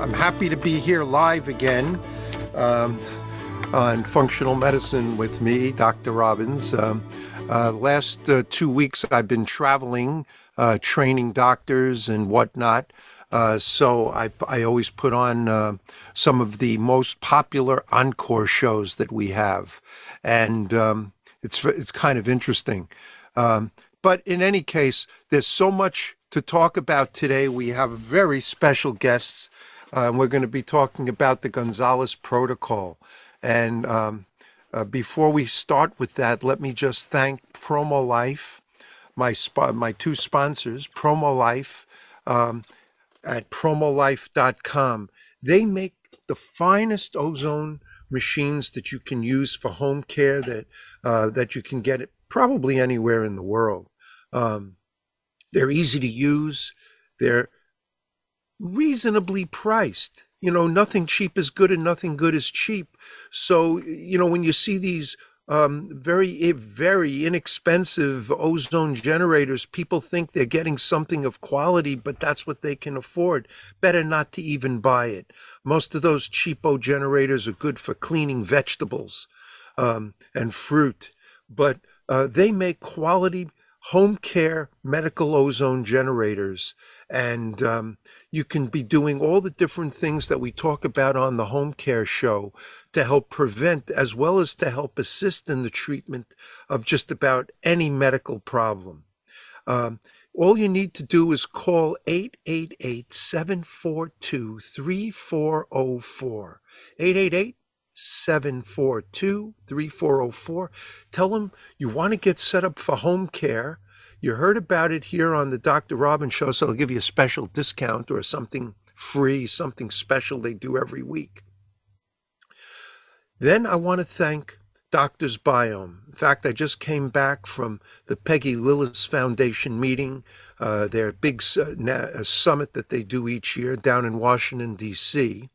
I'm happy to be here live again um, on Functional Medicine with me, Dr. Robbins. Um, uh, last uh, two weeks, I've been traveling, uh, training doctors and whatnot. Uh, so I, I always put on uh, some of the most popular encore shows that we have, and um, it's it's kind of interesting. Um, but in any case, there's so much to talk about today. We have very special guests. Uh, we're going to be talking about the Gonzalez Protocol. And um, uh, before we start with that, let me just thank Promo Life, my sp- my two sponsors, Promo Life um, at promolife.com. They make the finest ozone machines that you can use for home care that uh, that you can get it probably anywhere in the world. Um, they're easy to use. They're reasonably priced. You know, nothing cheap is good and nothing good is cheap. So, you know, when you see these um, very, eh, very inexpensive ozone generators, people think they're getting something of quality, but that's what they can afford. Better not to even buy it. Most of those cheapo generators are good for cleaning vegetables um, and fruit, but uh, they make quality home care medical ozone generators. And um, you can be doing all the different things that we talk about on the home care show to help prevent as well as to help assist in the treatment of just about any medical problem. Um, all you need to do is call 888 742 3404. 888 742 3404. Tell them you want to get set up for home care. You heard about it here on the Dr. Robin show, so they'll give you a special discount or something free, something special they do every week. Then I want to thank Doctors Biome. In fact, I just came back from the Peggy Lillis Foundation meeting, uh, their big uh, summit that they do each year down in Washington, D.C.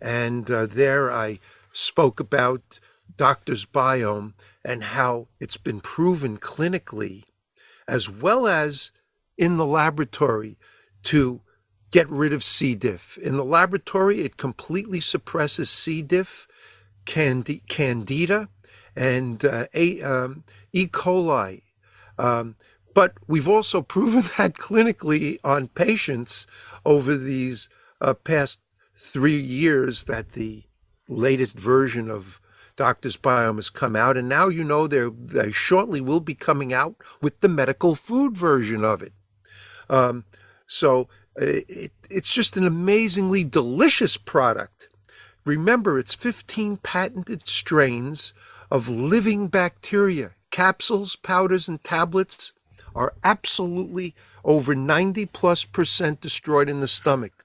And uh, there I spoke about Doctors Biome and how it's been proven clinically as well as in the laboratory to get rid of C. diff. In the laboratory, it completely suppresses C. diff, candida, and uh, a, um, E. coli. Um, but we've also proven that clinically on patients over these uh, past three years that the latest version of Doctor's Biome has come out, and now you know they shortly will be coming out with the medical food version of it. Um, so it, it's just an amazingly delicious product. Remember, it's 15 patented strains of living bacteria. Capsules, powders, and tablets are absolutely over 90 plus percent destroyed in the stomach.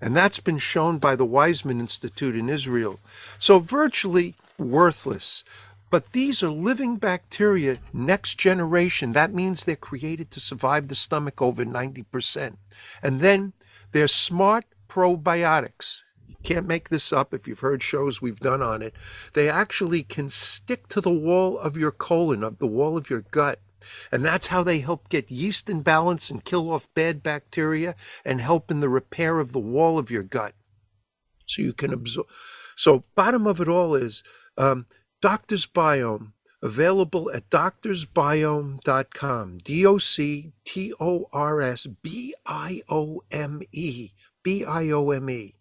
And that's been shown by the Weizmann Institute in Israel. So virtually worthless. But these are living bacteria, next generation. That means they're created to survive the stomach over 90%. And then they're smart probiotics. You can't make this up if you've heard shows we've done on it. They actually can stick to the wall of your colon, of the wall of your gut. And that's how they help get yeast in balance and kill off bad bacteria and help in the repair of the wall of your gut. So you can absorb. So, bottom of it all is um, Doctor's Biome, available at doctorsbiome.com. D O C T O R S B I O M E. B I O M E.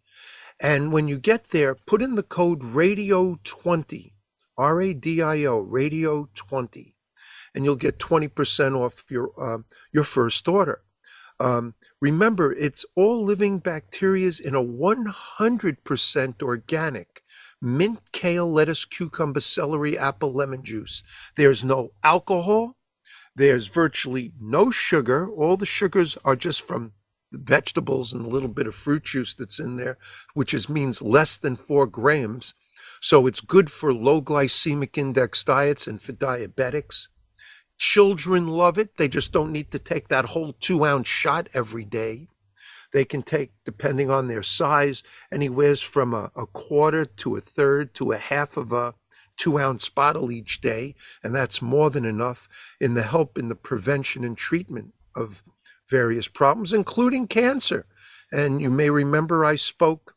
And when you get there, put in the code RADIO20, R A D I O, Radio 20 and you'll get 20% off your, uh, your first order. Um, remember, it's all living bacteria in a 100% organic mint, kale, lettuce, cucumber, celery, apple, lemon juice. There's no alcohol. There's virtually no sugar. All the sugars are just from vegetables and a little bit of fruit juice that's in there, which is means less than four grams. So it's good for low glycemic index diets and for diabetics. Children love it. They just don't need to take that whole two ounce shot every day. They can take, depending on their size, anywhere from a, a quarter to a third to a half of a two ounce bottle each day. And that's more than enough in the help in the prevention and treatment of various problems, including cancer. And you may remember I spoke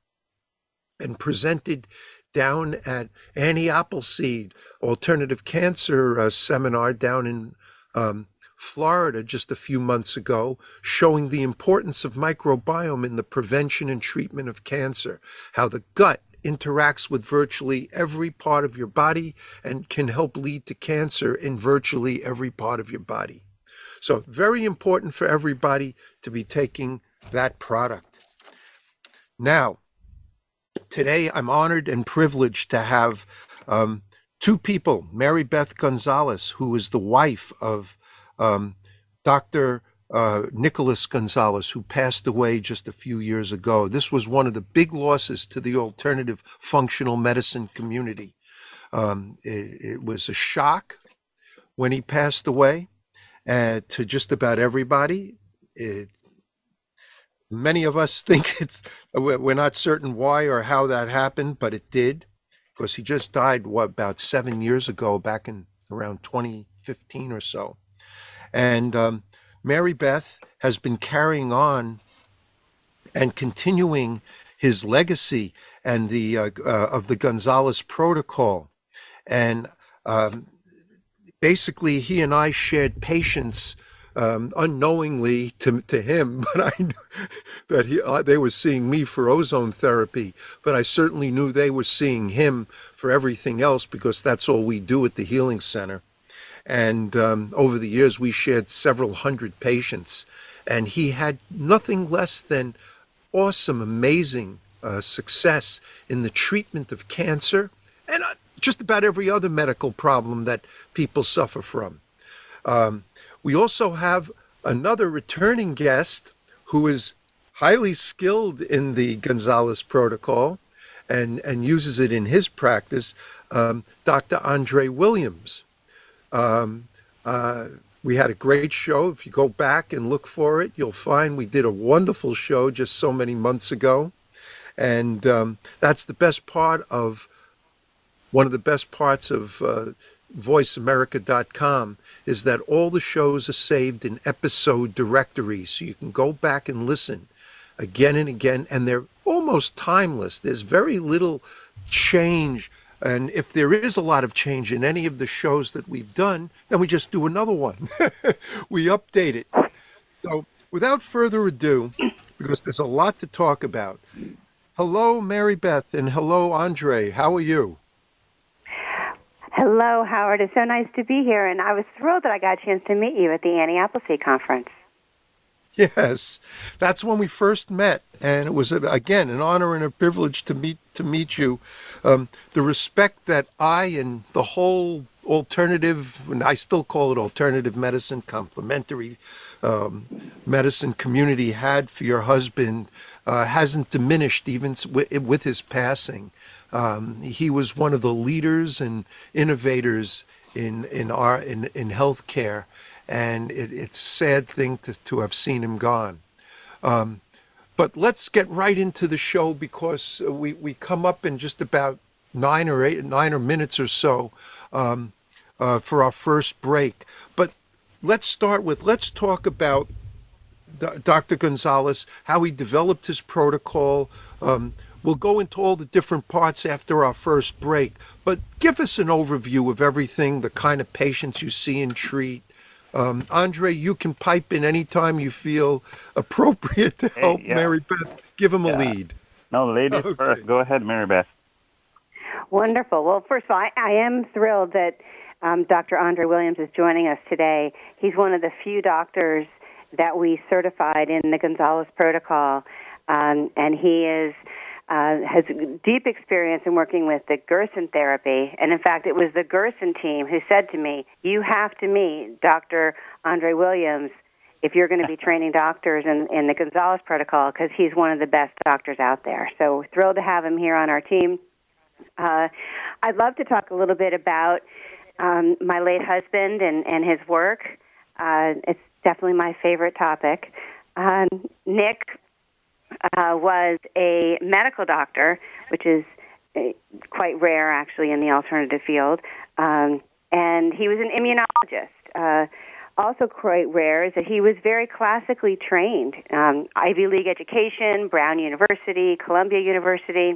and presented down at Annie Appleseed Alternative Cancer uh, Seminar down in um, Florida just a few months ago, showing the importance of microbiome in the prevention and treatment of cancer, how the gut interacts with virtually every part of your body and can help lead to cancer in virtually every part of your body. So, very important for everybody to be taking that product. Now, today I'm honored and privileged to have um, two people Mary Beth Gonzalez, who is the wife of um, Dr. Uh, Nicholas Gonzalez, who passed away just a few years ago. This was one of the big losses to the alternative functional medicine community. Um, it, it, was a shock when he passed away uh, to just about everybody. It, many of us think it's we're not certain why or how that happened, but it did because he just died what about seven years ago, back in around 2015 or so. And um, Mary Beth has been carrying on and continuing his legacy and the uh, uh, of the Gonzalez Protocol, and um, basically he and I shared patients um, unknowingly to, to him, but I knew that he, uh, they were seeing me for ozone therapy, but I certainly knew they were seeing him for everything else because that's all we do at the Healing Center. And um, over the years, we shared several hundred patients. And he had nothing less than awesome, amazing uh, success in the treatment of cancer and uh, just about every other medical problem that people suffer from. Um, we also have another returning guest who is highly skilled in the Gonzalez protocol and, and uses it in his practice, um, Dr. Andre Williams. Um, uh, we had a great show. If you go back and look for it, you'll find we did a wonderful show just so many months ago. And um, that's the best part of one of the best parts of uh, voiceamerica.com is that all the shows are saved in episode directories. So you can go back and listen again and again, and they're almost timeless. There's very little change and if there is a lot of change in any of the shows that we've done, then we just do another one. we update it. So, without further ado, because there's a lot to talk about, hello, Mary Beth, and hello, Andre. How are you? Hello, Howard. It's so nice to be here, and I was thrilled that I got a chance to meet you at the Annie Appleseed conference. Yes, that's when we first met, and it was again an honor and a privilege to meet to meet you. Um, the respect that I and the whole alternative, and I still call it alternative medicine, complementary um, medicine community had for your husband uh, hasn't diminished even with his passing. Um, he was one of the leaders and innovators in in our in in healthcare and it, it's a sad thing to, to have seen him gone. Um, but let's get right into the show because we, we come up in just about nine or eight nine or minutes or so um, uh, for our first break. But let's start with let's talk about Dr. Gonzalez, how he developed his protocol. Um, we'll go into all the different parts after our first break, but give us an overview of everything, the kind of patients you see and treat, um, Andre, you can pipe in anytime you feel appropriate to help hey, yeah. Mary Beth. Give him yeah. a lead. No, ladies okay. first. Go ahead, Mary Beth. Wonderful. Well, first of all, I, I am thrilled that um, Dr. Andre Williams is joining us today. He's one of the few doctors that we certified in the Gonzalez protocol, um, and he is uh, has deep experience in working with the Gerson therapy. And in fact, it was the Gerson team who said to me, You have to meet Dr. Andre Williams. if you're going to be training doctors in, in the Gonzalez protocol because he's one of the best doctors out there. So thrilled to have him here on our team. Uh, I'd love to talk a little bit about um, my late husband and, and his work. Uh, it's definitely my favorite topic. Um, Nick uh, was a medical doctor, which is uh, quite rare actually in the alternative field, um, and he was an immunologist. Uh, also quite rare is that he was very classically trained. Um, Ivy League education, Brown University, Columbia University.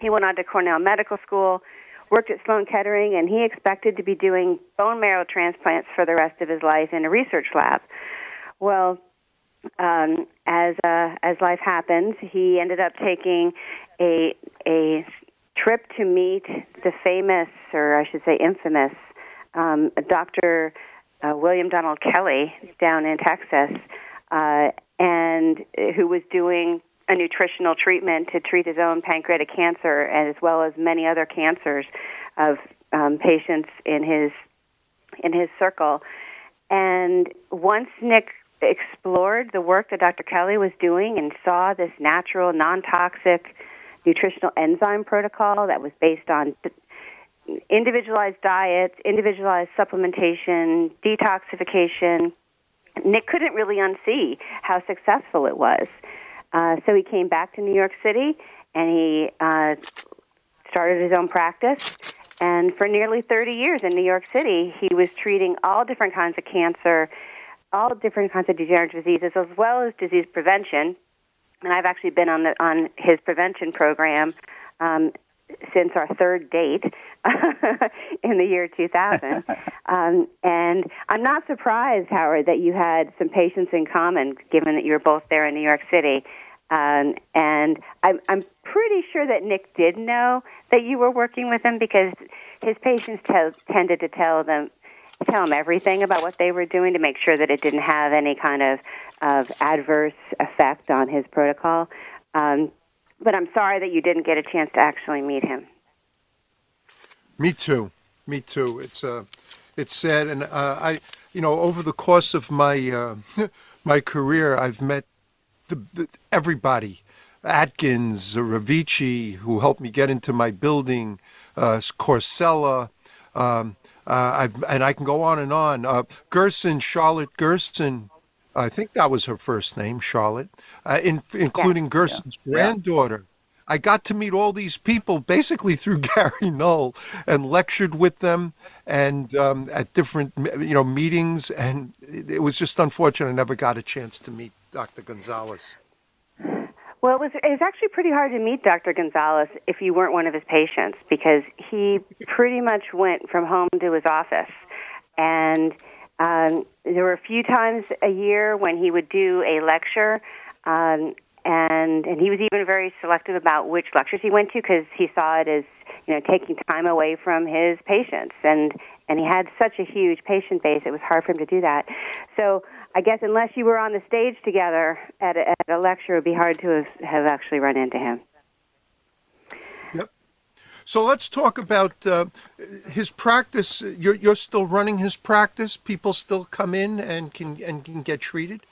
He went on to Cornell Medical School, worked at Sloan Kettering, and he expected to be doing bone marrow transplants for the rest of his life in a research lab. Well, um, as uh, as life happens, he ended up taking a a trip to meet the famous, or I should say, infamous, um, Dr. Uh, William Donald Kelley down in Texas, uh, and who was doing a nutritional treatment to treat his own pancreatic cancer, and as well as many other cancers of um, patients in his in his circle. And once Nick explored the work that Dr. Kelley was doing and saw this natural, non toxic nutritional enzyme protocol that was based on individualized diets, individualized supplementation, detoxification, Nick couldn't really unsee how successful it was. Uh, so he came back to New York City and he uh, started his own practice. And for nearly 30 years in New York City, he was treating all different kinds of cancer all different kinds of degenerative diseases as well as disease prevention. And I've actually been on the on his prevention program um, since our third date in the year 2000. um, and I'm not surprised, Howard, that you had some patients in common, given that you were both there in New York City. Um, and I'm, I'm pretty sure that Nick did know that you were working with him because his patients t- tended to tell them tell them everything about what they were doing to make sure that it didn't have any kind of, of adverse effect on his protocol. Um, but I'm sorry that you didn't get a chance to actually meet him. Me too. Me too. It's uh, it's sad, and uh, I, you know, over the course of my uh, my career, I've met the, the, everybody. Atkins, Revici, who helped me get into my building, uh, Corsella, um, uh, I've, and I can go on and on. Uh, Gerson, Charlotte Gerson, I think that was her first name, Charlotte, uh, in, including yeah. Gerson's yeah. granddaughter. I got to meet all these people basically through Gary Null and lectured with them and um, at different you know meetings and it was just unfortunate I never got a chance to meet Dr. Gonzalez. Well, it was, it was actually pretty hard to meet Dr. Gonzalez if you weren't one of his patients because he pretty much went from home to his office. And um, there were a few times a year when he would do a lecture. Um, and, and he was even very selective about which lectures he went to because he saw it as you know taking time away from his patients and and he had such a huge patient base it was hard for him to do that so I guess unless you were on the stage together at a, at a lecture, it would be hard to have, have actually run into him. Yep. So let's talk about uh, his practice. You're, you're still running his practice. People still come in and can and can get treated.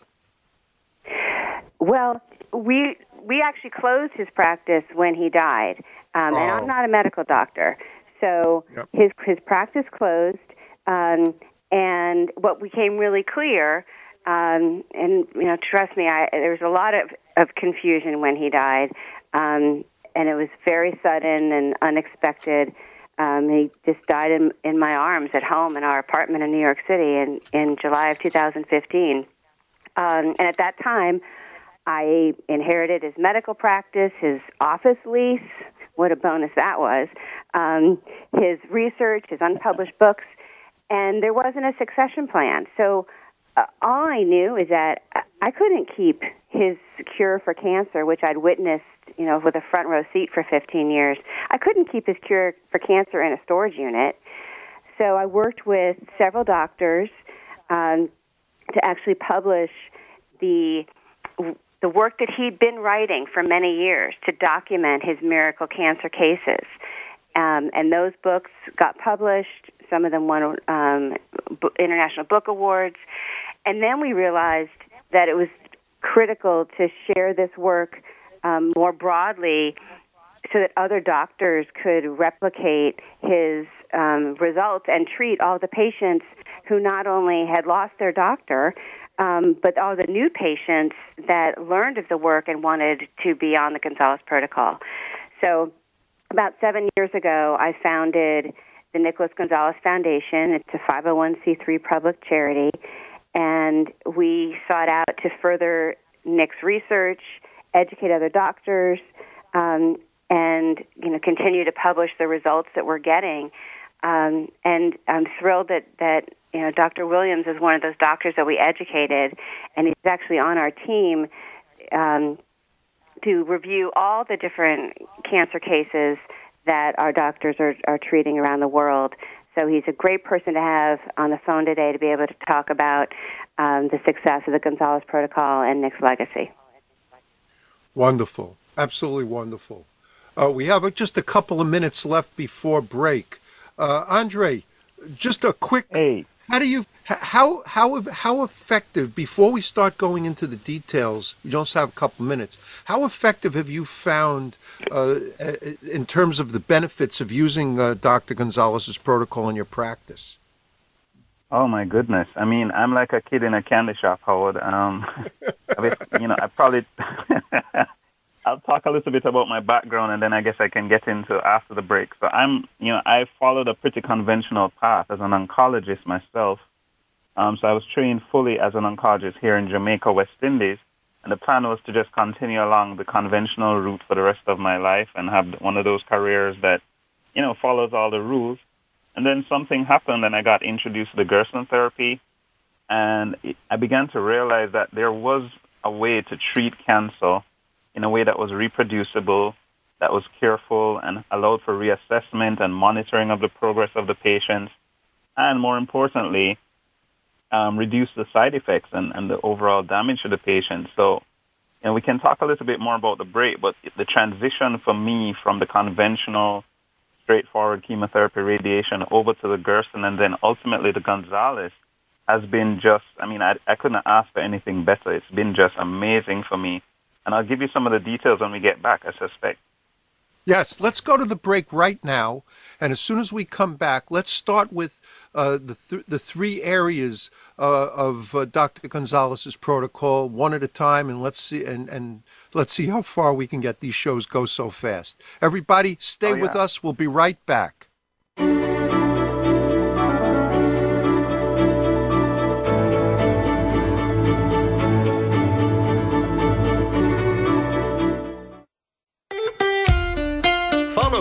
Well, we we actually closed his practice when he died, um, oh. and I'm oh. not a medical doctor, so yep. his his practice closed. Um, and what became really clear um, and you know, trust me, I, there was a lot of, of confusion when he died, um, and it was very sudden and unexpected. Um, he just died in, in my arms at home in our apartment in New York City in, in July of 2015. Um, and at that time, I inherited his medical practice, his office lease. What a bonus that was! Um, his research, his unpublished books, and there wasn't a succession plan. So uh, all I knew is that I couldn't keep his cure for cancer, which I'd witnessed, you know, with a front row seat for 15 years. I couldn't keep his cure for cancer in a storage unit. So I worked with several doctors um, to actually publish the the work that he'd been writing for many years to document his miracle cancer cases. Um, and those books got published. Some of them won um, international book awards. And then we realized that it was critical to share this work um, more broadly so that other doctors could replicate his um, results and treat all the patients who not only had lost their doctor, um, but all the new patients that learned of the work and wanted to be on the Gonzalez protocol. So, about seven years ago, I founded the Nicholas Gonzalez Foundation. It's a 501c3 public charity, and we sought out to further Nick's research, educate other doctors, um, and you know continue to publish the results that we're getting. Um, and I'm thrilled that that you know Dr. Williams is one of those doctors that we educated, and he's actually on our team um, to review all the different cancer cases that our doctors are, are treating around the world. So he's a great person to have on the phone today to be able to talk about um, the success of the Gonzalez Protocol and Nick's legacy. Wonderful, absolutely wonderful. Uh, we have just a couple of minutes left before break. Uh, Andre, just a quick. Hey. How do you how how how effective before we start going into the details? You just have a couple minutes. How effective have you found uh, in terms of the benefits of using uh, Dr. Gonzalez's protocol in your practice? Oh my goodness! I mean, I'm like a kid in a candy shop, Howard. Um, you know, I probably I'll talk a little bit about my background and then I guess I can get into after the break. So I'm, you know, I followed a pretty conventional path as an oncologist myself. Um, so I was trained fully as an oncologist here in Jamaica, West Indies. And the plan was to just continue along the conventional route for the rest of my life and have one of those careers that, you know, follows all the rules. And then something happened and I got introduced to the Gerson therapy. And I began to realize that there was a way to treat cancer in a way that was reproducible, that was careful and allowed for reassessment and monitoring of the progress of the patients, and more importantly, um, reduce the side effects and, and the overall damage to the patient. So, and we can talk a little bit more about the break, but the transition for me from the conventional, straightforward chemotherapy radiation over to the Gerson and then ultimately the Gonzalez has been just, I mean, I, I couldn't ask for anything better. It's been just amazing for me and I'll give you some of the details when we get back, I suspect. Yes, let's go to the break right now. And as soon as we come back, let's start with uh, the, th- the three areas uh, of uh, Dr. Gonzalez's protocol, one at a time, and let's see and, and let's see how far we can get these shows go so fast. Everybody, stay oh, yeah. with us. We'll be right back.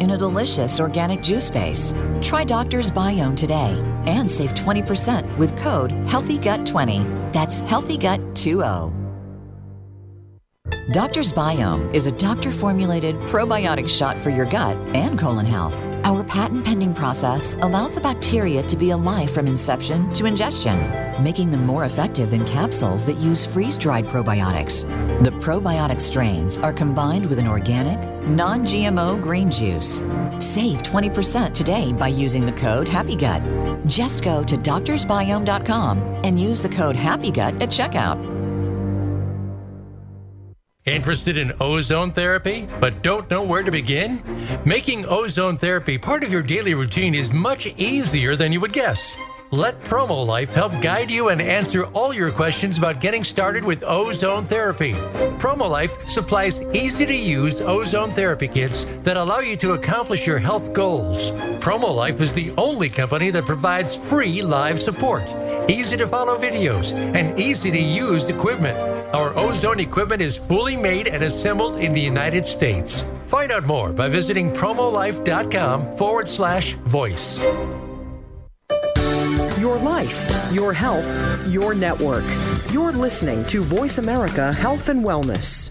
in a delicious organic juice base. Try Doctor's Biome today and save 20% with code HEALTHYGUT20. That's HEALTHYGUT20. Doctor's Biome is a doctor formulated probiotic shot for your gut and colon health. Our patent pending process allows the bacteria to be alive from inception to ingestion, making them more effective than capsules that use freeze dried probiotics. The probiotic strains are combined with an organic, non GMO green juice. Save 20% today by using the code HAPPYGUT. Just go to doctorsbiome.com and use the code HAPPYGUT at checkout. Interested in ozone therapy, but don't know where to begin? Making ozone therapy part of your daily routine is much easier than you would guess. Let PromoLife help guide you and answer all your questions about getting started with ozone therapy. PromoLife supplies easy to use ozone therapy kits that allow you to accomplish your health goals. PromoLife is the only company that provides free live support, easy to follow videos, and easy to use equipment Our ozone equipment is fully made and assembled in the United States. Find out more by visiting promolife.com forward slash voice. Your life, your health, your network. You're listening to Voice America Health and Wellness.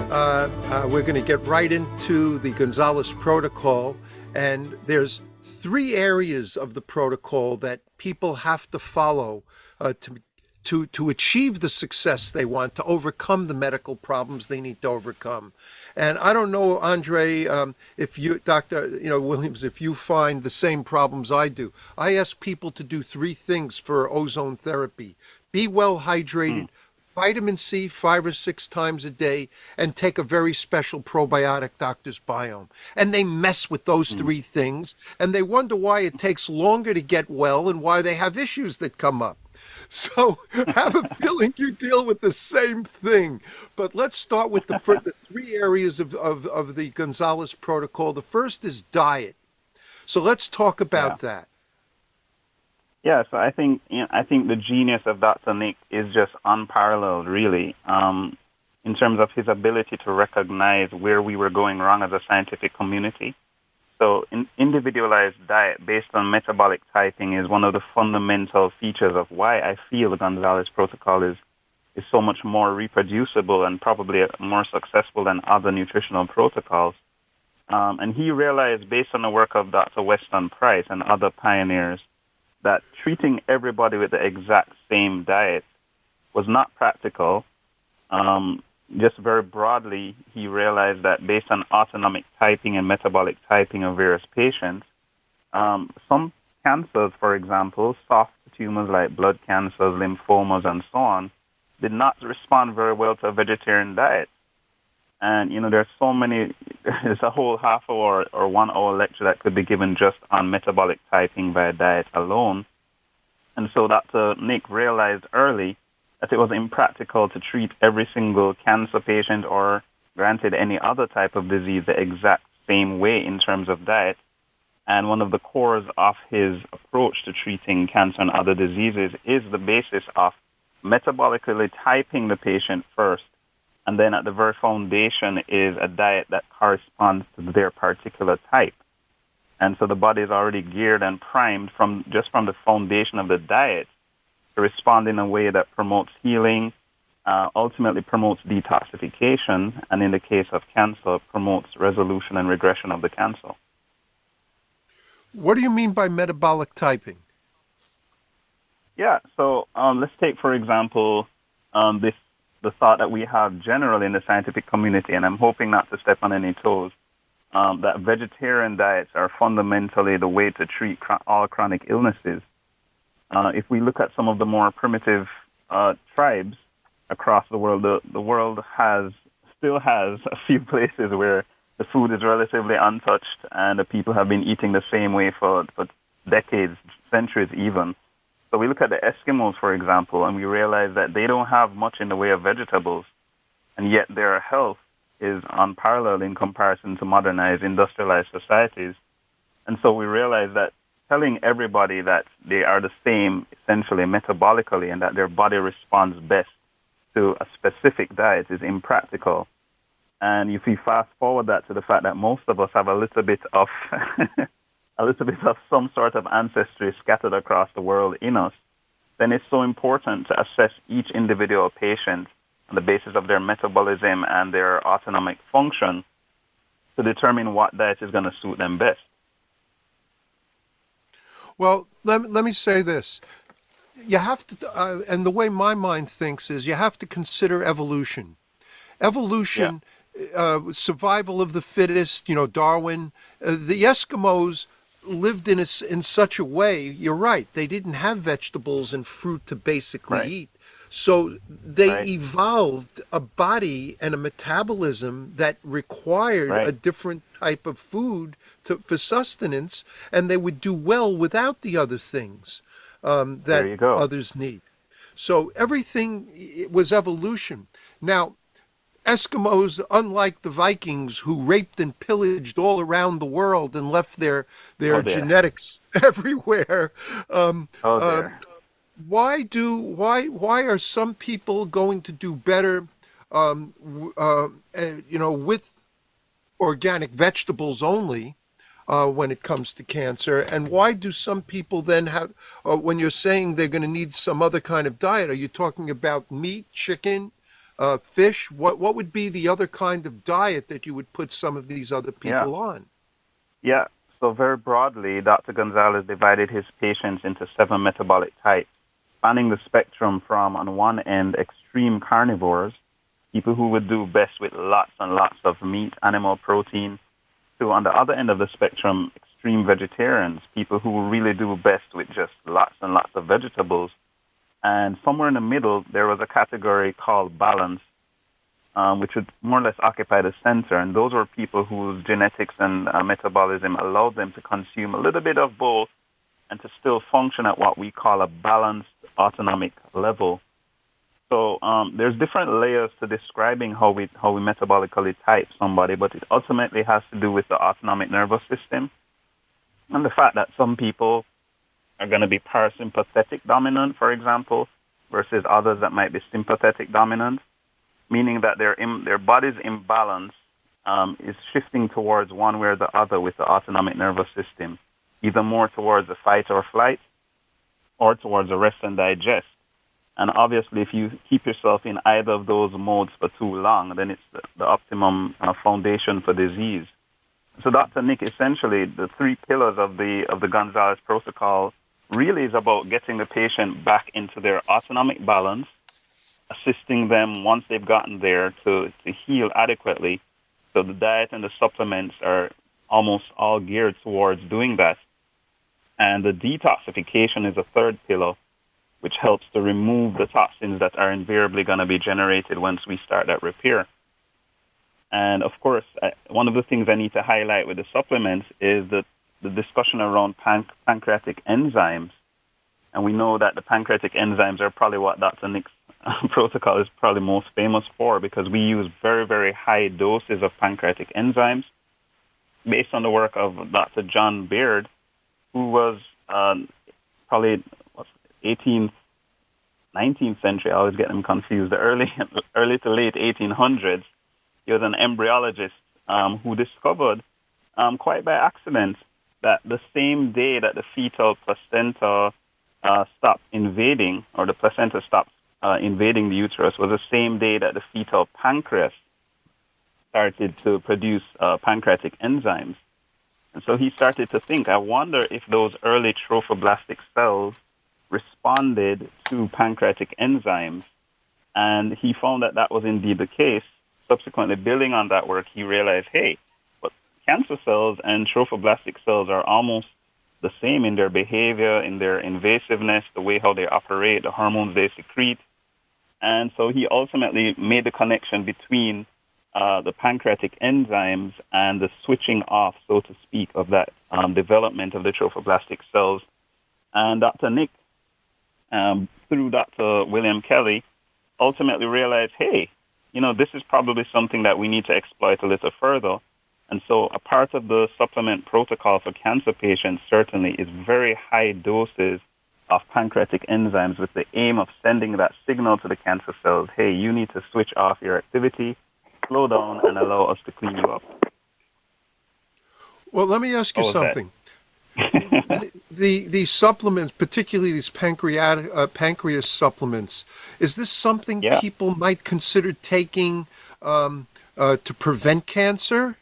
Uh, uh, we're going to get right into the Gonzalez protocol. And there's three areas of the protocol that people have to follow uh, to, to, to achieve the success they want, to overcome the medical problems they need to overcome. And I don't know, Andre, um, if you, Dr. You know, Williams, if you find the same problems I do. I ask people to do three things for ozone therapy be well hydrated. Mm vitamin C five or six times a day and take a very special probiotic doctor's biome. And they mess with those mm. three things and they wonder why it takes longer to get well and why they have issues that come up. So have a feeling you deal with the same thing. But let's start with the, the three areas of, of, of the Gonzalez protocol. The first is diet. So let's talk about yeah. that. Yeah, so I think you know, I think the genius of Dr. Nick is just unparalleled, really, um, in terms of his ability to recognize where we were going wrong as a scientific community. So, in, individualized diet based on metabolic typing is one of the fundamental features of why I feel the Gonzalez protocol is is so much more reproducible and probably more successful than other nutritional protocols. Um, and he realized, based on the work of Dr. Weston Price and other pioneers, that treating everybody with the exact same diet was not practical. Um, just very broadly, he realized that based on autonomic typing and metabolic typing of various patients, um, some cancers, for example, soft tumors like blood cancers, lymphomas, and so on, did not respond very well to a vegetarian diet. And, you know, there's so many, there's a whole half hour or one hour lecture that could be given just on metabolic typing via diet alone. And so Dr. Uh, Nick realized early that it was impractical to treat every single cancer patient or granted any other type of disease the exact same way in terms of diet. And one of the cores of his approach to treating cancer and other diseases is the basis of metabolically typing the patient first and then at the very foundation is a diet that corresponds to their particular type. And so the body is already geared and primed from just from the foundation of the diet to respond in a way that promotes healing, uh, ultimately promotes detoxification, and in the case of cancer, promotes resolution and regression of the cancer. What do you mean by metabolic typing? Yeah, so um, let's take, for example, um, this the thought that we have generally in the scientific community, and I'm hoping not to step on any toes, um, that vegetarian diets are fundamentally the way to treat all chronic illnesses. Uh, if we look at some of the more primitive uh, tribes across the world, the, the world has still has a few places where the food is relatively untouched and the people have been eating the same way for, for decades, centuries even. So we look at the Eskimos, for example, and we realize that they don't have much in the way of vegetables, and yet their health is unparalleled in comparison to modernized, industrialized societies. And so we realize that telling everybody that they are the same essentially metabolically and that their body responds best to a specific diet is impractical. And if we fast forward that to the fact that most of us have a little bit of a little bit of some sort of ancestry scattered across the world in us, then it's so important to assess each individual patient on the basis of their metabolism and their autonomic function to determine what diet is going to suit them best. Well, let, let me say this. You have to, uh, and the way my mind thinks is you have to consider evolution. Evolution, yeah. uh, survival of the fittest, you know, Darwin. Uh, the Eskimos lived in a, in such a way. You're right. They didn't have vegetables and fruit to basically Right. eat. So they Right. evolved a body and a metabolism that required Right. a different type of food to, for sustenance, and they would do well without the other things um, that There you go. others need. So everything it was evolution. Now, Eskimos, unlike the Vikings who raped and pillaged all around the world and left their their Oh, genetics everywhere, um, Oh uh, why do why why are some people going to do better, um, uh, uh, you know, with organic vegetables only? Uh, when it comes to cancer, and why do some people then have? Uh, when you're saying they're going to need some other kind of diet, are you talking about meat, chicken, uh, fish? What what would be the other kind of diet that you would put some of these other people on? Yeah. So very broadly, Dr. Gonzalez divided his patients into seven metabolic types, spanning the spectrum from, on one end, extreme carnivores, people who would do best with lots and lots of meat, animal protein, to, on the other end of the spectrum, extreme vegetarians, people who really do best with just lots and lots of vegetables. And somewhere in the middle, there was a category called balance, um, which would more or less occupy the center. And those were people whose genetics and uh, metabolism allowed them to consume a little bit of both and to still function at what we call a balanced autonomic level. So um, there's different layers to describing how we how we metabolically type somebody, but it ultimately has to do with the autonomic nervous system and the fact that some people are going to be parasympathetic dominant, for example, versus others that might be sympathetic dominant, meaning that their im- their body's imbalance um, is shifting towards one way or the other with the autonomic nervous system, either more towards the fight or flight, or towards the rest and digest. And obviously, if you keep yourself in either of those modes for too long, then it's the, the optimum uh, foundation for disease. So, Dr. Nick, essentially, the three pillars of the of the Gonzalez protocol really is about getting the patient back into their autonomic balance, assisting them once they've gotten there to, to heal adequately. So the diet and the supplements are almost all geared towards doing that. And the detoxification is a third pillar, which helps to remove the toxins that are invariably going to be generated once we start that repair. And of course, uh, one of the things I need to highlight with the supplements is that the discussion around panc- pancreatic enzymes. And we know that the pancreatic enzymes are probably what Dr. Nick's protocol is probably most famous for because we use very, very high doses of pancreatic enzymes based on the work of Dr. John Beard, who was um, probably what's 18th, 19th century. I always get them confused. The early, early to late 1800s. He was an embryologist um, who discovered, um, quite by accident, that the same day that the fetal placenta uh, stopped invading, or the placenta stopped uh, invading the uterus, was the same day that the fetal pancreas started to produce uh, pancreatic enzymes. And so he started to think, I wonder if those early trophoblastic cells responded to pancreatic enzymes. And he found that that was indeed the case. Subsequently, building on that work, he realized, hey, cancer cells and trophoblastic cells are almost the same in their behavior, in their invasiveness, the way how they operate, the hormones they secrete. And so he ultimately made the connection between uh, the pancreatic enzymes and the switching off, so to speak, of that um, development of the trophoblastic cells. And Dr. Nick, um, through Dr. William Kelley, ultimately realized, hey, you know, this is probably something that we need to exploit a little further. And so a part of the supplement protocol for cancer patients certainly is very high doses of pancreatic enzymes with the aim of sending that signal to the cancer cells, hey, you need to switch off your activity, slow down, and allow us to clean you up. Well, let me ask you something. the, the the supplements, particularly these pancreatic uh, pancreas supplements, is this something Yeah. people might consider taking um, uh, to prevent cancer?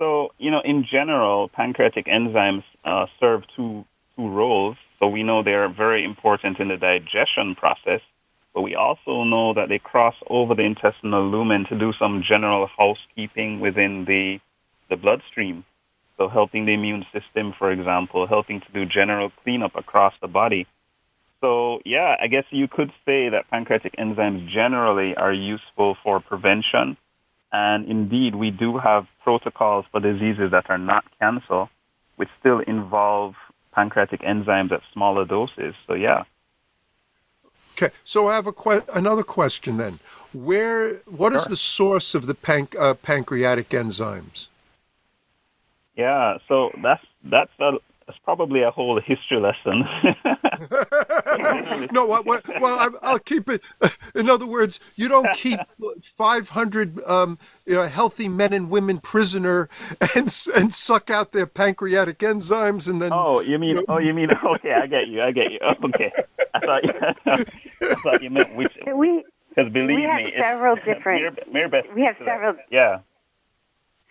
So, you know, in general, pancreatic enzymes uh, serve two, two roles. So we know they're very important in the digestion process, but we also know that they cross over the intestinal lumen to do some general housekeeping within the, the bloodstream. So helping the immune system, for example, helping to do general cleanup across the body. So yeah, I guess you could say that pancreatic enzymes generally are useful for prevention. And indeed, we do have protocols for diseases that are not cancer, which still involve pancreatic enzymes at smaller doses. So yeah. Okay, so I have a que- another question then. Where, what is Sure. the source of the panc- uh, pancreatic enzymes? Yeah, so that's that's a, that's probably a whole history lesson. No, what, what, well, I, I'll keep it. In other words, you don't keep 500 um, you know, healthy men and women prisoner and and suck out their pancreatic enzymes and then. oh, you mean oh, you mean okay? I get you. I get you. Okay, I thought you, I thought you meant which. We Because believe We have me, it's- several different- Mir- Mary Beth we have speaks to that. several- Yeah.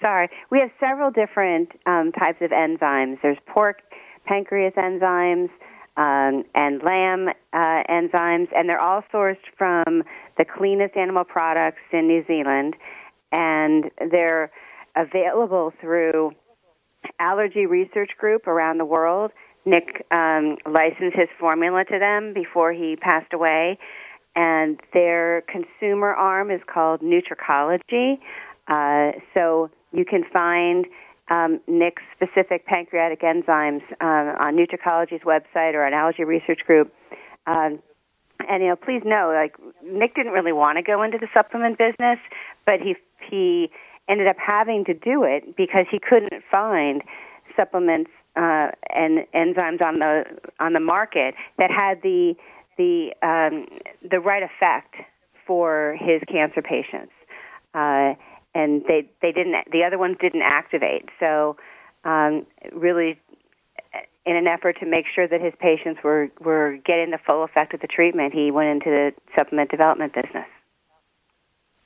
Sorry, we have several different um, types of enzymes. There's pork pancreas enzymes um, and lamb uh, enzymes, and they're all sourced from the cleanest animal products in New Zealand, and they're available through allergy research group around the world. Nick um, licensed his formula to them before he passed away, and their consumer arm is called Nutricology. Uh, so you can find um, Nick's specific pancreatic enzymes um, on Nutricology's website or on Allergy Research Group. Um, and you know, please know, like Nick didn't really want to go into the supplement business, but he he ended up having to do it because he couldn't find supplements uh, and enzymes on the on the market that had the the um, the right effect for his cancer patients. Uh, and they they didn't the other ones didn't activate. So um, really in an effort to make sure that his patients were, were getting the full effect of the treatment, he went into the supplement development business.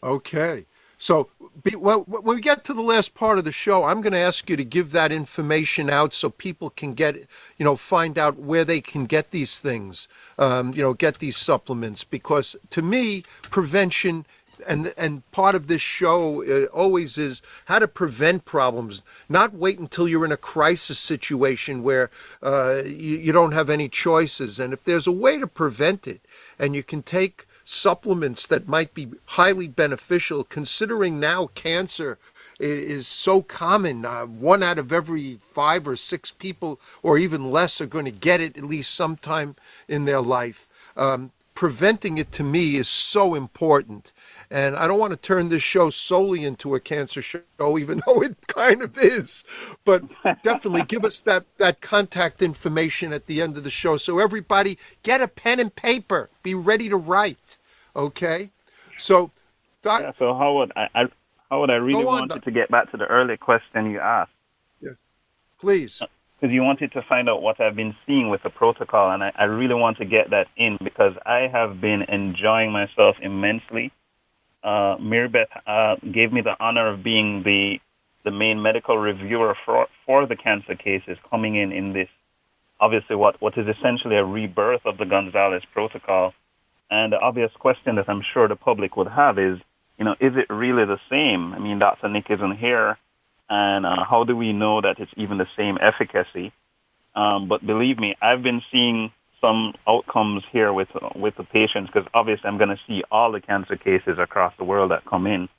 Okay. So, be, well, when we get to the last part of the show, I'm going to ask you to give that information out so people can get, you know, find out where they can get these things, um, you know, get these supplements. Because to me, prevention and and part of this show uh, always is how to prevent problems. Not wait until you're in a crisis situation where uh, you, you don't have any choices. And if there's a way to prevent it, and you can take supplements that might be highly beneficial, considering now cancer is so common. Uh, one out of every five or six people, or even less, are going to get it at least sometime in their life. Um, preventing it to me is so important. And I don't want to turn this show solely into a cancer show, even though it kind of is. But definitely give us that, that contact information at the end of the show. So everybody get a pen and paper. Be ready to write. Okay? So, Doc, Yeah. So Howard, I, I Howard, I really Go on, wanted to get back to the early question you asked. Yes. Please. Uh, because you wanted to find out what I've been seeing with the protocol, and I, I really want to get that in because I have been enjoying myself immensely. Uh, Mary Beth uh, gave me the honor of being the the main medical reviewer for for the cancer cases coming in in this obviously what what is essentially a rebirth of the Gonzalez protocol. And the obvious question that I'm sure the public would have is, you know, is it really the same? I mean, Dr. Nick isn't here and uh, how do we know that it's even the same efficacy? Um, but believe me, I've been seeing some outcomes here with with the patients because obviously I'm going to see all the cancer cases across the world that come in.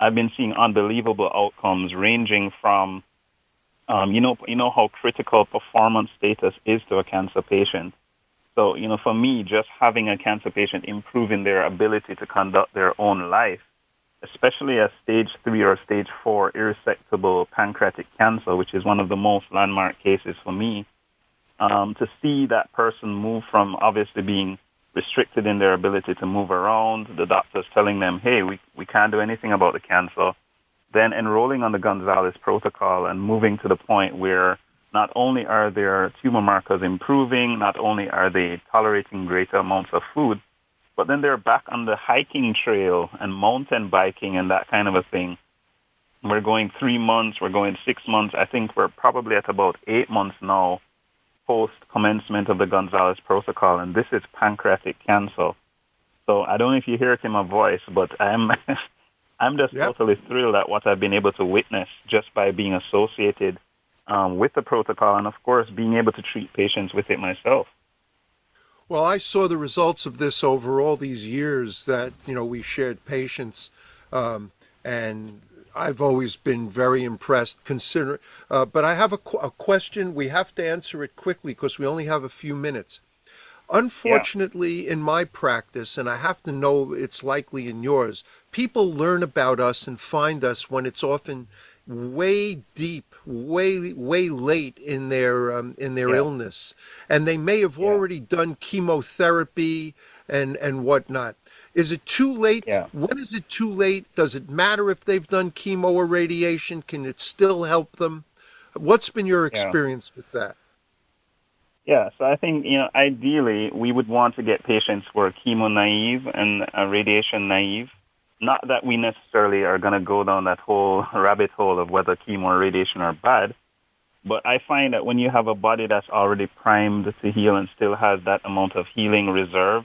I've been seeing unbelievable outcomes ranging from, um, you know, you know how critical performance status is to a cancer patient. So, you know, for me, just having a cancer patient improving their ability to conduct their own life especially a stage three or stage four irresectable pancreatic cancer, which is one of the most landmark cases for me, um, to see that person move from obviously being restricted in their ability to move around, the doctors telling them, hey, we, we can't do anything about the cancer, then enrolling on the Gonzalez protocol and moving to the point where not only are their tumor markers improving, not only are they tolerating greater amounts of food, but then they're back on the hiking trail and mountain biking and that kind of a thing. We're going three months, we're going six months. I think we're probably at about eight months now post commencement of the Gonzalez protocol, and this is pancreatic cancer. So I don't know if you hear it in my voice, but I'm I'm just Yep. totally thrilled at what I've been able to witness just by being associated um, with the protocol, and of course, being able to treat patients with it myself. Well, I saw the results of this over all these years that you know we shared patients, um, and I've always been very impressed. Consider, uh, but I have a, qu- a, question. We have to answer it quickly because we only have a few minutes. Unfortunately, yeah. in my practice, and I have to know it's likely in yours, people learn about us and find us when it's often way deep, way way late in their um, in their yeah. illness, and they may have yeah. already done chemotherapy and and whatnot. Is it too late? Yeah. When is it too late? Does it matter if they've done chemo or radiation? Can it still help them? What's been your experience with that? Yeah, so I think you know ideally we would want to get patients who are chemo naive and uh, radiation naive not that we necessarily are going to go down that whole rabbit hole of whether chemo or radiation are bad, but I find that when you have a body that's already primed to heal and still has that amount of healing reserve,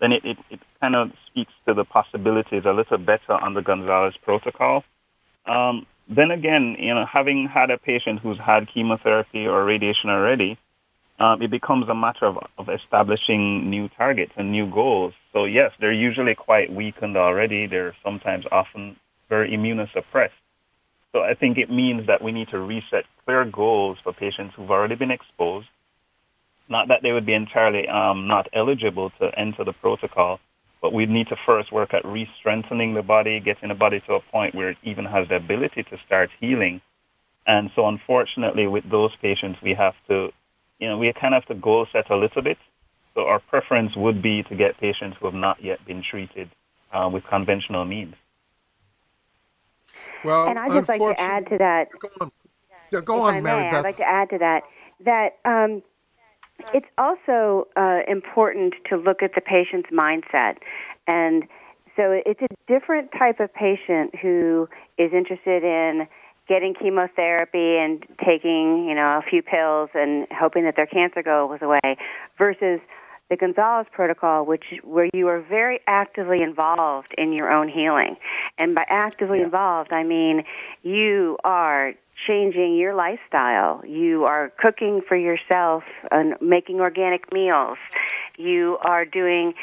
then it, it, it kind of speaks to the possibilities a little better on the Gonzalez protocol. Um, then again, you know, having had a patient who's had chemotherapy or radiation already, um, it becomes a matter of, of establishing new targets and new goals. So yes, they're usually quite weakened already. They're sometimes often very immunosuppressed. So I think it means that we need to reset clear goals for patients who've already been exposed. Not that they would be entirely um, not eligible to enter the protocol, but we need to first work at re-strengthening the body, getting the body to a point where it even has the ability to start healing. And so unfortunately with those patients, we have to you know, we kind of have to goal set a little bit. So our preference would be to get patients who have not yet been treated uh, with conventional means. Well, and I'd just like to add to that. Go on, yeah, go on I Mary may, Beth. I'd like to add to that that um, it's also uh, important to look at the patient's mindset, and so it's a different type of patient who is interested in getting chemotherapy and taking, you know, a few pills and hoping that their cancer goes away versus the Gonzalez protocol, which where you are very actively involved in your own healing. And by actively yeah. involved, I mean you are changing your lifestyle. You are cooking for yourself and making organic meals. You are doing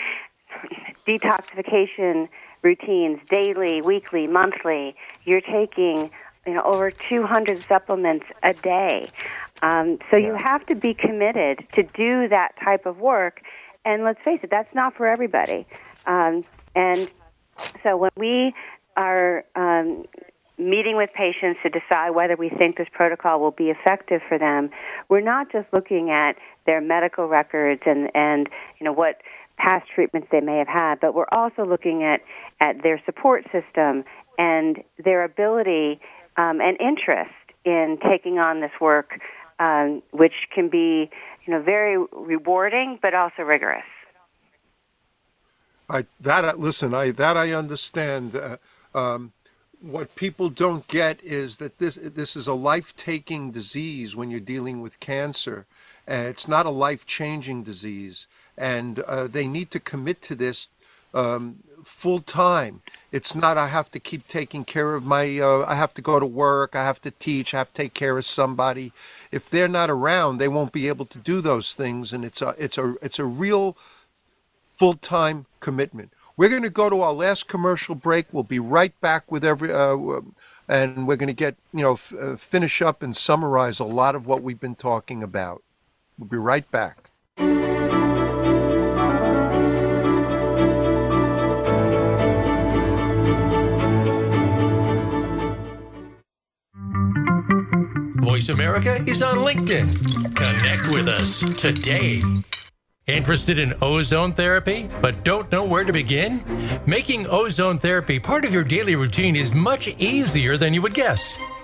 detoxification routines daily, weekly, monthly. You're taking you know over 200 supplements a day. Um, so yeah. you have to be committed to do that type of work. And let's face it, that's not for everybody. Um, and so when we are um, meeting with patients to decide whether we think this protocol will be effective for them, we're not just looking at their medical records and, and you know what past treatments they may have had, but we're also looking at, at their support system and their ability um, and interest in taking on this work, um, which can be, you know, very rewarding but also rigorous. I that listen, I that I understand. Uh, um, what people don't get is that this this is a life-taking disease when you're dealing with cancer, it's not a life-changing disease. And uh, they need to commit to this um, full time. It's not I have to keep taking care of my. Uh, I have to go to work. I have to teach. I have to take care of somebody. If they're not around, they won't be able to do those things, and it's a it's a it's a real full time commitment. We're going to go to our last commercial break. We'll be right back with every. Uh, and we're going to get you know f- uh, finish up and summarize a lot of what we've been talking about. We'll be right back. Voice America is on LinkedIn. Connect with us today. Interested in ozone therapy, but don't know where to begin? Making ozone therapy part of your daily routine is much easier than you would guess.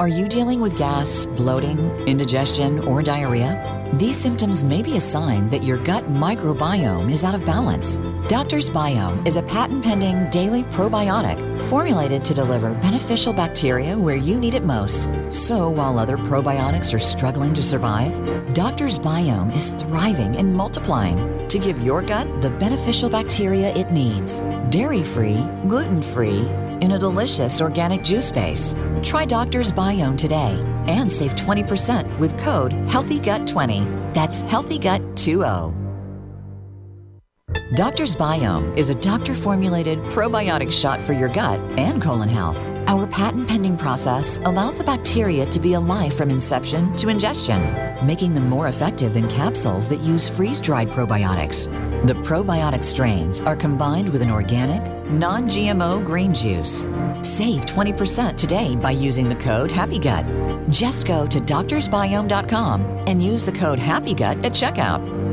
Are you dealing with gas, bloating, indigestion, or diarrhea? These symptoms may be a sign that your gut microbiome is out of balance. Doctor's Biome is a patent pending daily probiotic formulated to deliver beneficial bacteria where you need it most. So while other probiotics are struggling to survive, Doctor's Biome is thriving and multiplying to give your gut the beneficial bacteria it needs. Dairy free, gluten free, in a delicious organic juice base. Try Doctor's Biome today and save 20% with code HEALTHYGUT20. That's Healthy Gut 2O. Doctor's Biome is a doctor formulated probiotic shot for your gut and colon health. Our patent pending process allows the bacteria to be alive from inception to ingestion, making them more effective than capsules that use freeze dried probiotics. The probiotic strains are combined with an organic, non GMO green juice. Save 20% today by using the code HAPPYGUT. Just go to doctorsbiome.com and use the code HAPPYGUT at checkout.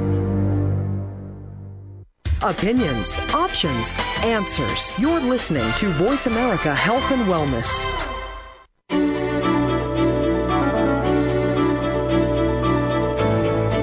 Opinions, options, answers. You're listening to Voice America Health and Wellness.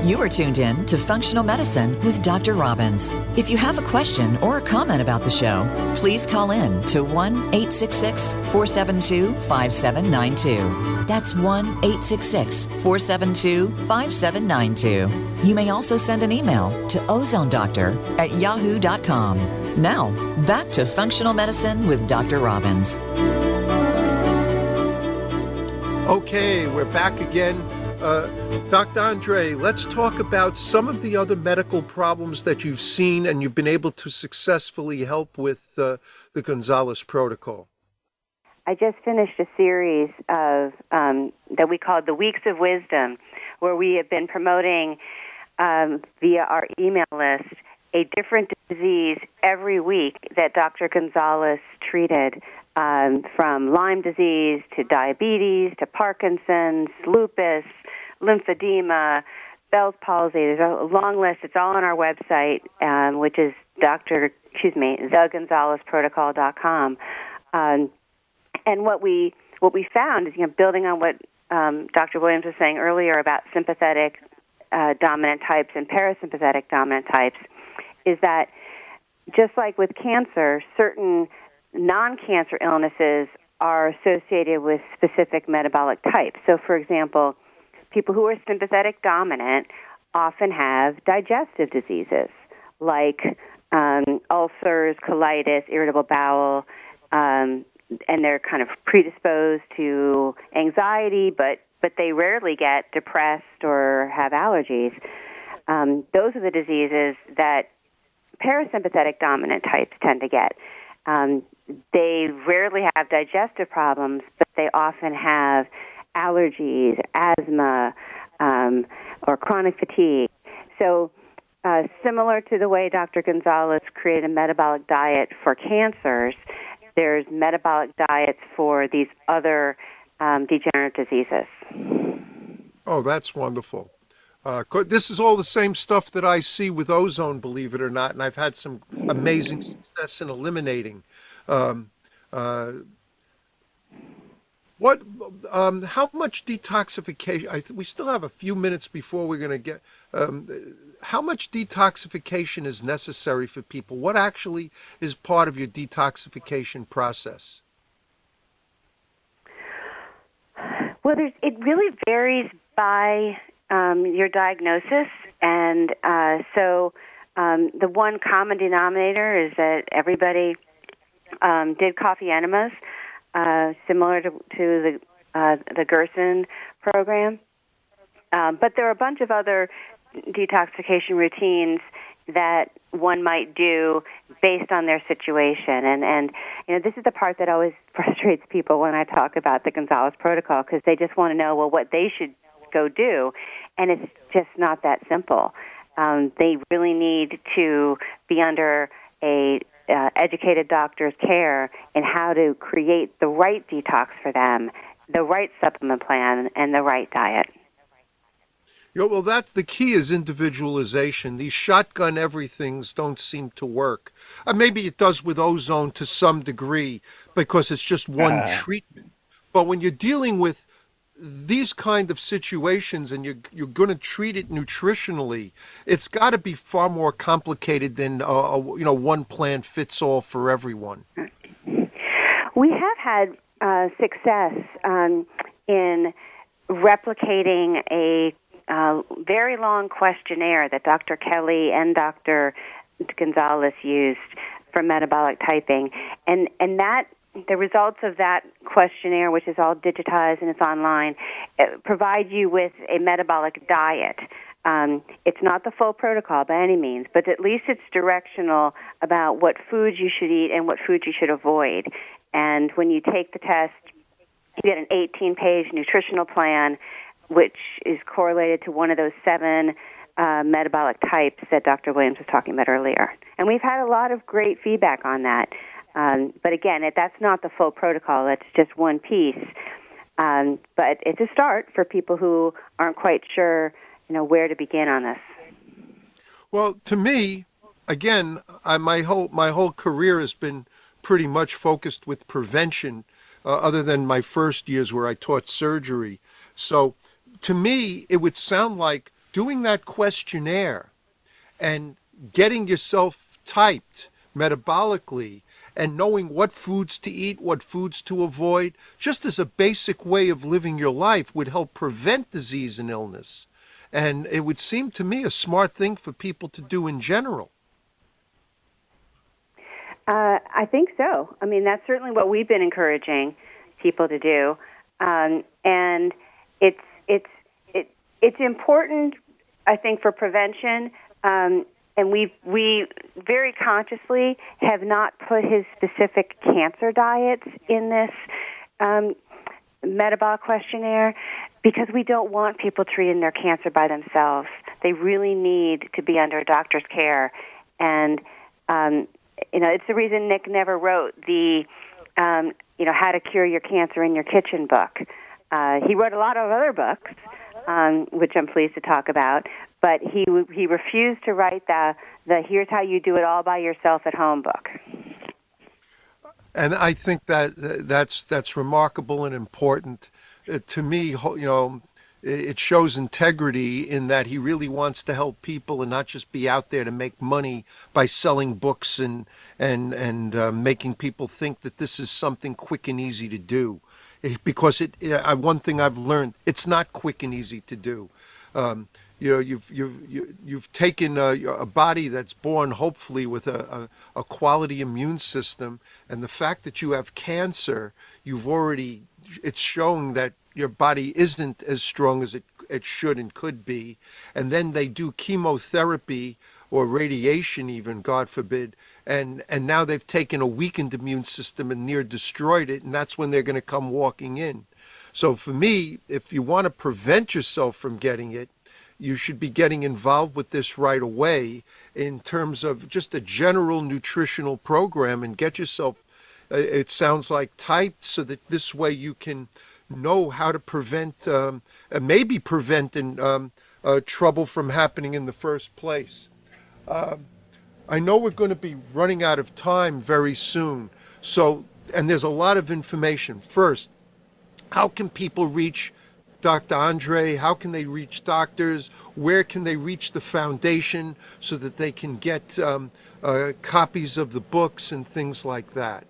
You are tuned in to Functional Medicine with Dr. Robbins. If you have a question or a comment about the show, please call in to 1 866 472 5792. That's 1 866 472 5792. You may also send an email to ozonedoctor at yahoo.com. Now, back to Functional Medicine with Dr. Robbins. Okay, we're back again. Uh, Dr. Andre, let's talk about some of the other medical problems that you've seen and you've been able to successfully help with uh, the Gonzalez protocol. I just finished a series of um, that we called the Weeks of Wisdom, where we have been promoting um, via our email list a different disease every week that Dr. Gonzalez treated, um, from Lyme disease to diabetes to Parkinson's, lupus, lymphedema, Bell's palsy. There's a long list. It's all on our website, um, which is Dr. Excuse me, thegonzalezprotocol.com. Um, and what we what we found is, you know, building on what um, Dr. Williams was saying earlier about sympathetic uh, dominant types and parasympathetic dominant types, is that just like with cancer, certain non-cancer illnesses are associated with specific metabolic types. So, for example, people who are sympathetic dominant often have digestive diseases like um, ulcers, colitis, irritable bowel, um, and they're kind of predisposed to anxiety, but but they rarely get depressed or have allergies. Um, those are the diseases that parasympathetic dominant types tend to get. Um, they rarely have digestive problems, but they often have allergies, asthma, um, or chronic fatigue. So, uh, similar to the way Dr. Gonzalez created a metabolic diet for cancers, there's metabolic diets for these other um, degenerative diseases. Oh, that's wonderful. Uh, this is all the same stuff that I see with ozone, believe it or not, and I've had some amazing success in eliminating. Um, uh, what? Um, how much detoxification? I th- we still have a few minutes before we're going to get. Um, how much detoxification is necessary for people? What actually is part of your detoxification process? Well, it really varies by um, your diagnosis, and uh, so um, the one common denominator is that everybody um, did coffee enemas uh, similar to, to the uh, the Gerson program. Um, but there are a bunch of other detoxification routines that one might do based on their situation. And, and you know, this is the part that always frustrates people when I talk about the Gonzalez protocol because they just want to know, well, what they should go do. And it's just not that simple. Um, they really need to be under a uh, educated doctor's care in how to create the right detox for them, the right supplement plan, and the right diet. Yeah, well, that's the key is individualization. These shotgun everythings don't seem to work. Uh, maybe it does with ozone to some degree because it's just one uh. treatment. But when you're dealing with these kind of situations and you're, you're going to treat it nutritionally, it's got to be far more complicated than, uh, a, you know, one plan fits all for everyone. We have had uh, success um, in replicating a uh, very long questionnaire that Dr. Kelley and Dr. Gonzalez used for metabolic typing, and and that the results of that questionnaire, which is all digitized and it's online, it provide you with a metabolic diet. Um, it's not the full protocol by any means, but at least it's directional about what foods you should eat and what foods you should avoid. And when you take the test, you get an 18 page nutritional plan, which is correlated to one of those seven uh, metabolic types that Dr. Williams was talking about earlier. And we've had a lot of great feedback on that. Um, but again, it, that's not the full protocol. It's just one piece. Um, but it's a start for people who aren't quite sure, you know, where to begin on this. Well, to me, again, I, my whole my whole career has been pretty much focused with prevention, uh, other than my first years where I taught surgery. So, to me, it would sound like doing that questionnaire and getting yourself typed metabolically and knowing what foods to eat, what foods to avoid, just as a basic way of living your life would help prevent disease and illness. And it would seem to me a smart thing for people to do in general. Uh, I think so. I mean, that's certainly what we've been encouraging people to do, um, and it's it's it, it's important. I think for prevention, um, and we we very consciously have not put his specific cancer diets in this um, metabolic questionnaire because we don't want people treating their cancer by themselves. They really need to be under a doctor's care, and um, you know it's the reason Nick never wrote the um, you know how to cure your cancer in your kitchen book. Uh, he wrote a lot of other books, um, which I'm pleased to talk about but he he refused to write the the here's how you do it all by yourself at home book. And I think that that's that's remarkable and important uh, to me. You know, it shows integrity in that he really wants to help people and not just be out there to make money by selling books and and and uh, making people think that this is something quick and easy to do. Because it, uh, one thing I've learned, it's not quick and easy to do. Um, you know you've you've you've taken a, a, body that's born hopefully with a, a, a, quality immune system and the fact that you have cancer you've already it's showing that your body isn't as strong as it it should and could be and then they do chemotherapy or radiation even god forbid and and now they've taken a weakened immune system and near destroyed it and that's when they're going to come walking in so for me if you want to prevent yourself from getting it you should be getting involved with this right away in terms of just a general nutritional program and get yourself, uh, it sounds like, typed so that this way you can know how to prevent, um, uh, maybe prevent um, uh, trouble from happening in the first place. Uh, I know we're going to be running out of time very soon. So, and there's a lot of information. First, how can people reach Dr. Andre? How can they reach doctors? Where can they reach the foundation so that they can get um, uh, copies of the books and things like that?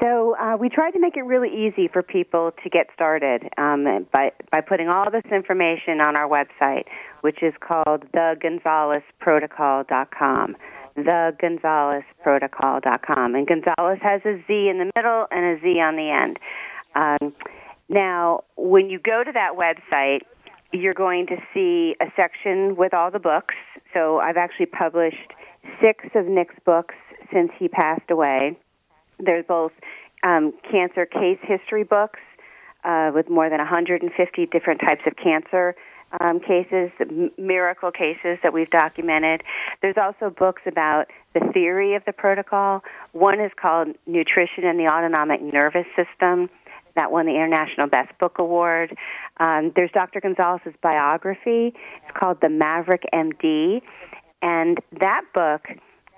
So uh, we tried to make it really easy for people to get started um, by by putting all this information on our website, which is called thegonzalezprotocol.com. Thegonzalezprotocol.com, and Gonzalez has a Z in the middle and a Z on the end. Um, now, when you go to that website, you're going to see a section with all the books. So I've actually published six of Nick's books since he passed away. There's both um, cancer case history books uh, with more than 150 different types of cancer um, cases, miracle cases that we've documented. There's also books about the theory of the protocol. One is called Nutrition and the Autonomic Nervous System that won the International Best Book Award. Um, there's Dr. Gonzalez's biography. It's called The Maverick MD. And that book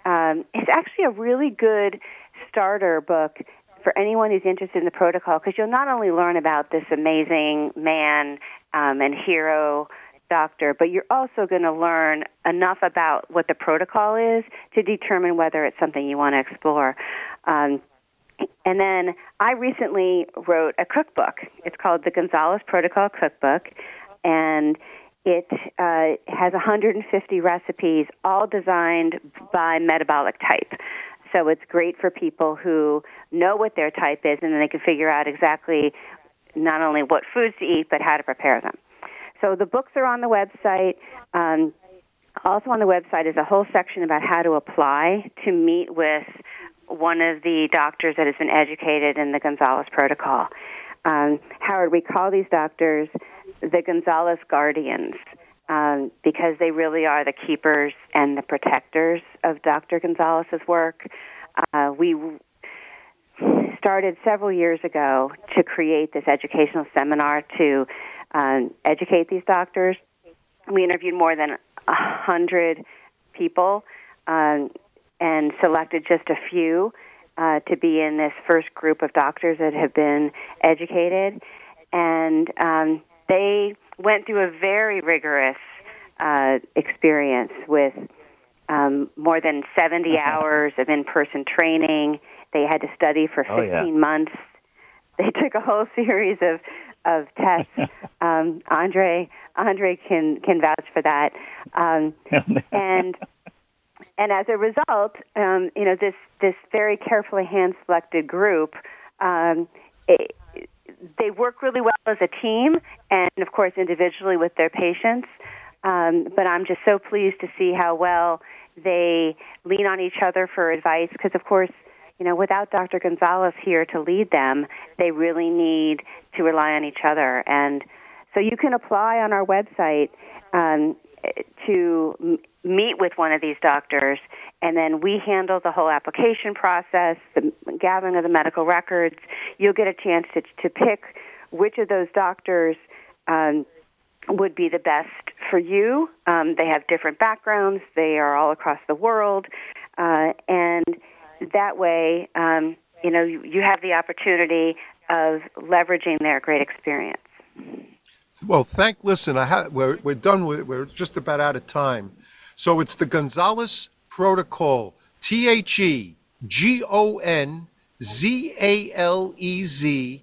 um, is actually a really good starter book for anyone who's interested in the protocol, because you'll not only learn about this amazing man um, and hero doctor, but you're also going to learn enough about what the protocol is to determine whether it's something you want to explore. Um, and then I recently wrote a cookbook. It's called the Gonzalez Protocol Cookbook, and it uh, has 150 recipes, all designed by metabolic type. So it's great for people who know what their type is, and then they can figure out exactly not only what foods to eat, but how to prepare them. So the books are on the website. Um, also on the website is a whole section about how to apply to meet with one of the doctors that has been educated in the Gonzalez protocol. Um, Howard, we call these doctors the Gonzalez guardians um, because they really are the keepers and the protectors of Dr. Gonzalez's work. Uh, we started several years ago to create this educational seminar to um, educate these doctors. We interviewed more than a hundred people um, and selected just a few uh, to be in this first group of doctors that have been educated. And um, they went through a very rigorous uh, experience with um, more than 70 hours of in person training. They had to study for 15 oh, yeah. months. They took a whole series of of tests. um, Andre Andre can can vouch for that. Um, and and as a result, um, you know this this very carefully hand selected group. Um, it, they work really well as a team, and of course individually with their patients. Um, but I'm just so pleased to see how well they lean on each other for advice because, of course, you know, without Dr. Gonzalez here to lead them, they really need to rely on each other. And so you can apply on our website um, to m- meet with one of these doctors, and then we handle the whole application process, the gathering of the medical records. You'll get a chance to, to pick which of those doctors um, would be the best for you. Um, they have different backgrounds, they are all across the world, uh, and that way, um, you know, you, you have the opportunity of leveraging their great experience. Well, thank. Listen, I ha- we're we're done with. We're just about out of time. So it's the Gonzalez Protocol. T H E G O N Z A L E Z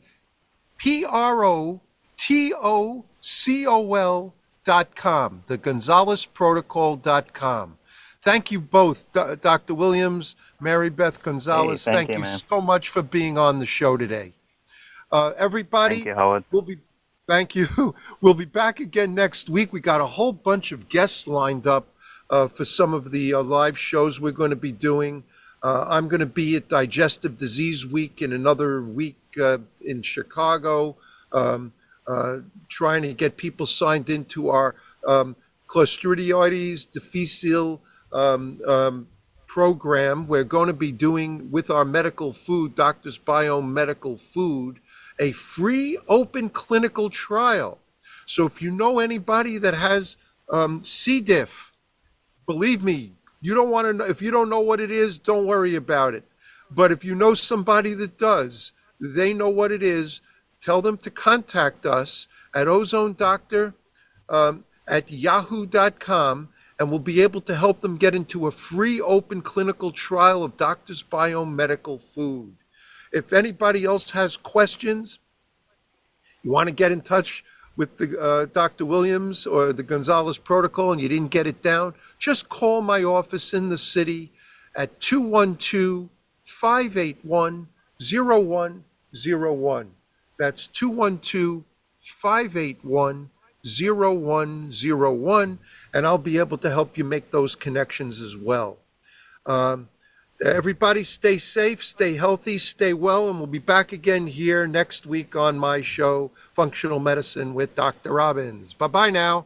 P R O T O C O L dot com. The Gonzalez Protocol dot com. Thank you both, D- Dr. Williams, Mary Beth Gonzalez. Hey, thank thank you, you so much for being on the show today. Uh, everybody, Thank you, Howard. we'll be thank you. We'll be back again next week. We got a whole bunch of guests lined up uh, for some of the uh, live shows we're going to be doing. Uh, I'm going to be at Digestive Disease Week in another week uh, in Chicago, um, uh, trying to get people signed into our um, Clostridioides difficile um, um, program. We're going to be doing with our medical food, Doctors Biome Medical Food, a free open clinical trial. So if you know anybody that has um, C. diff, believe me, you don't want to know. If you don't know what it is, don't worry about it. But if you know somebody that does, they know what it is. Tell them to contact us at Ozone Doctor um, at yahoo.com and we'll be able to help them get into a free open clinical trial of Doctors Biome Medical Food. If anybody else has questions, you want to get in touch with the uh, Dr. Williams or the Gonzalez Protocol and you didn't get it down, just call my office in the city at 212 581 0101. That's 212 581 0101, and I'll be able to help you make those connections as well. Um, everybody stay safe, stay healthy, stay well, and we'll be back again here next week on my show, Functional Medicine with Dr. Robbins. Bye bye now.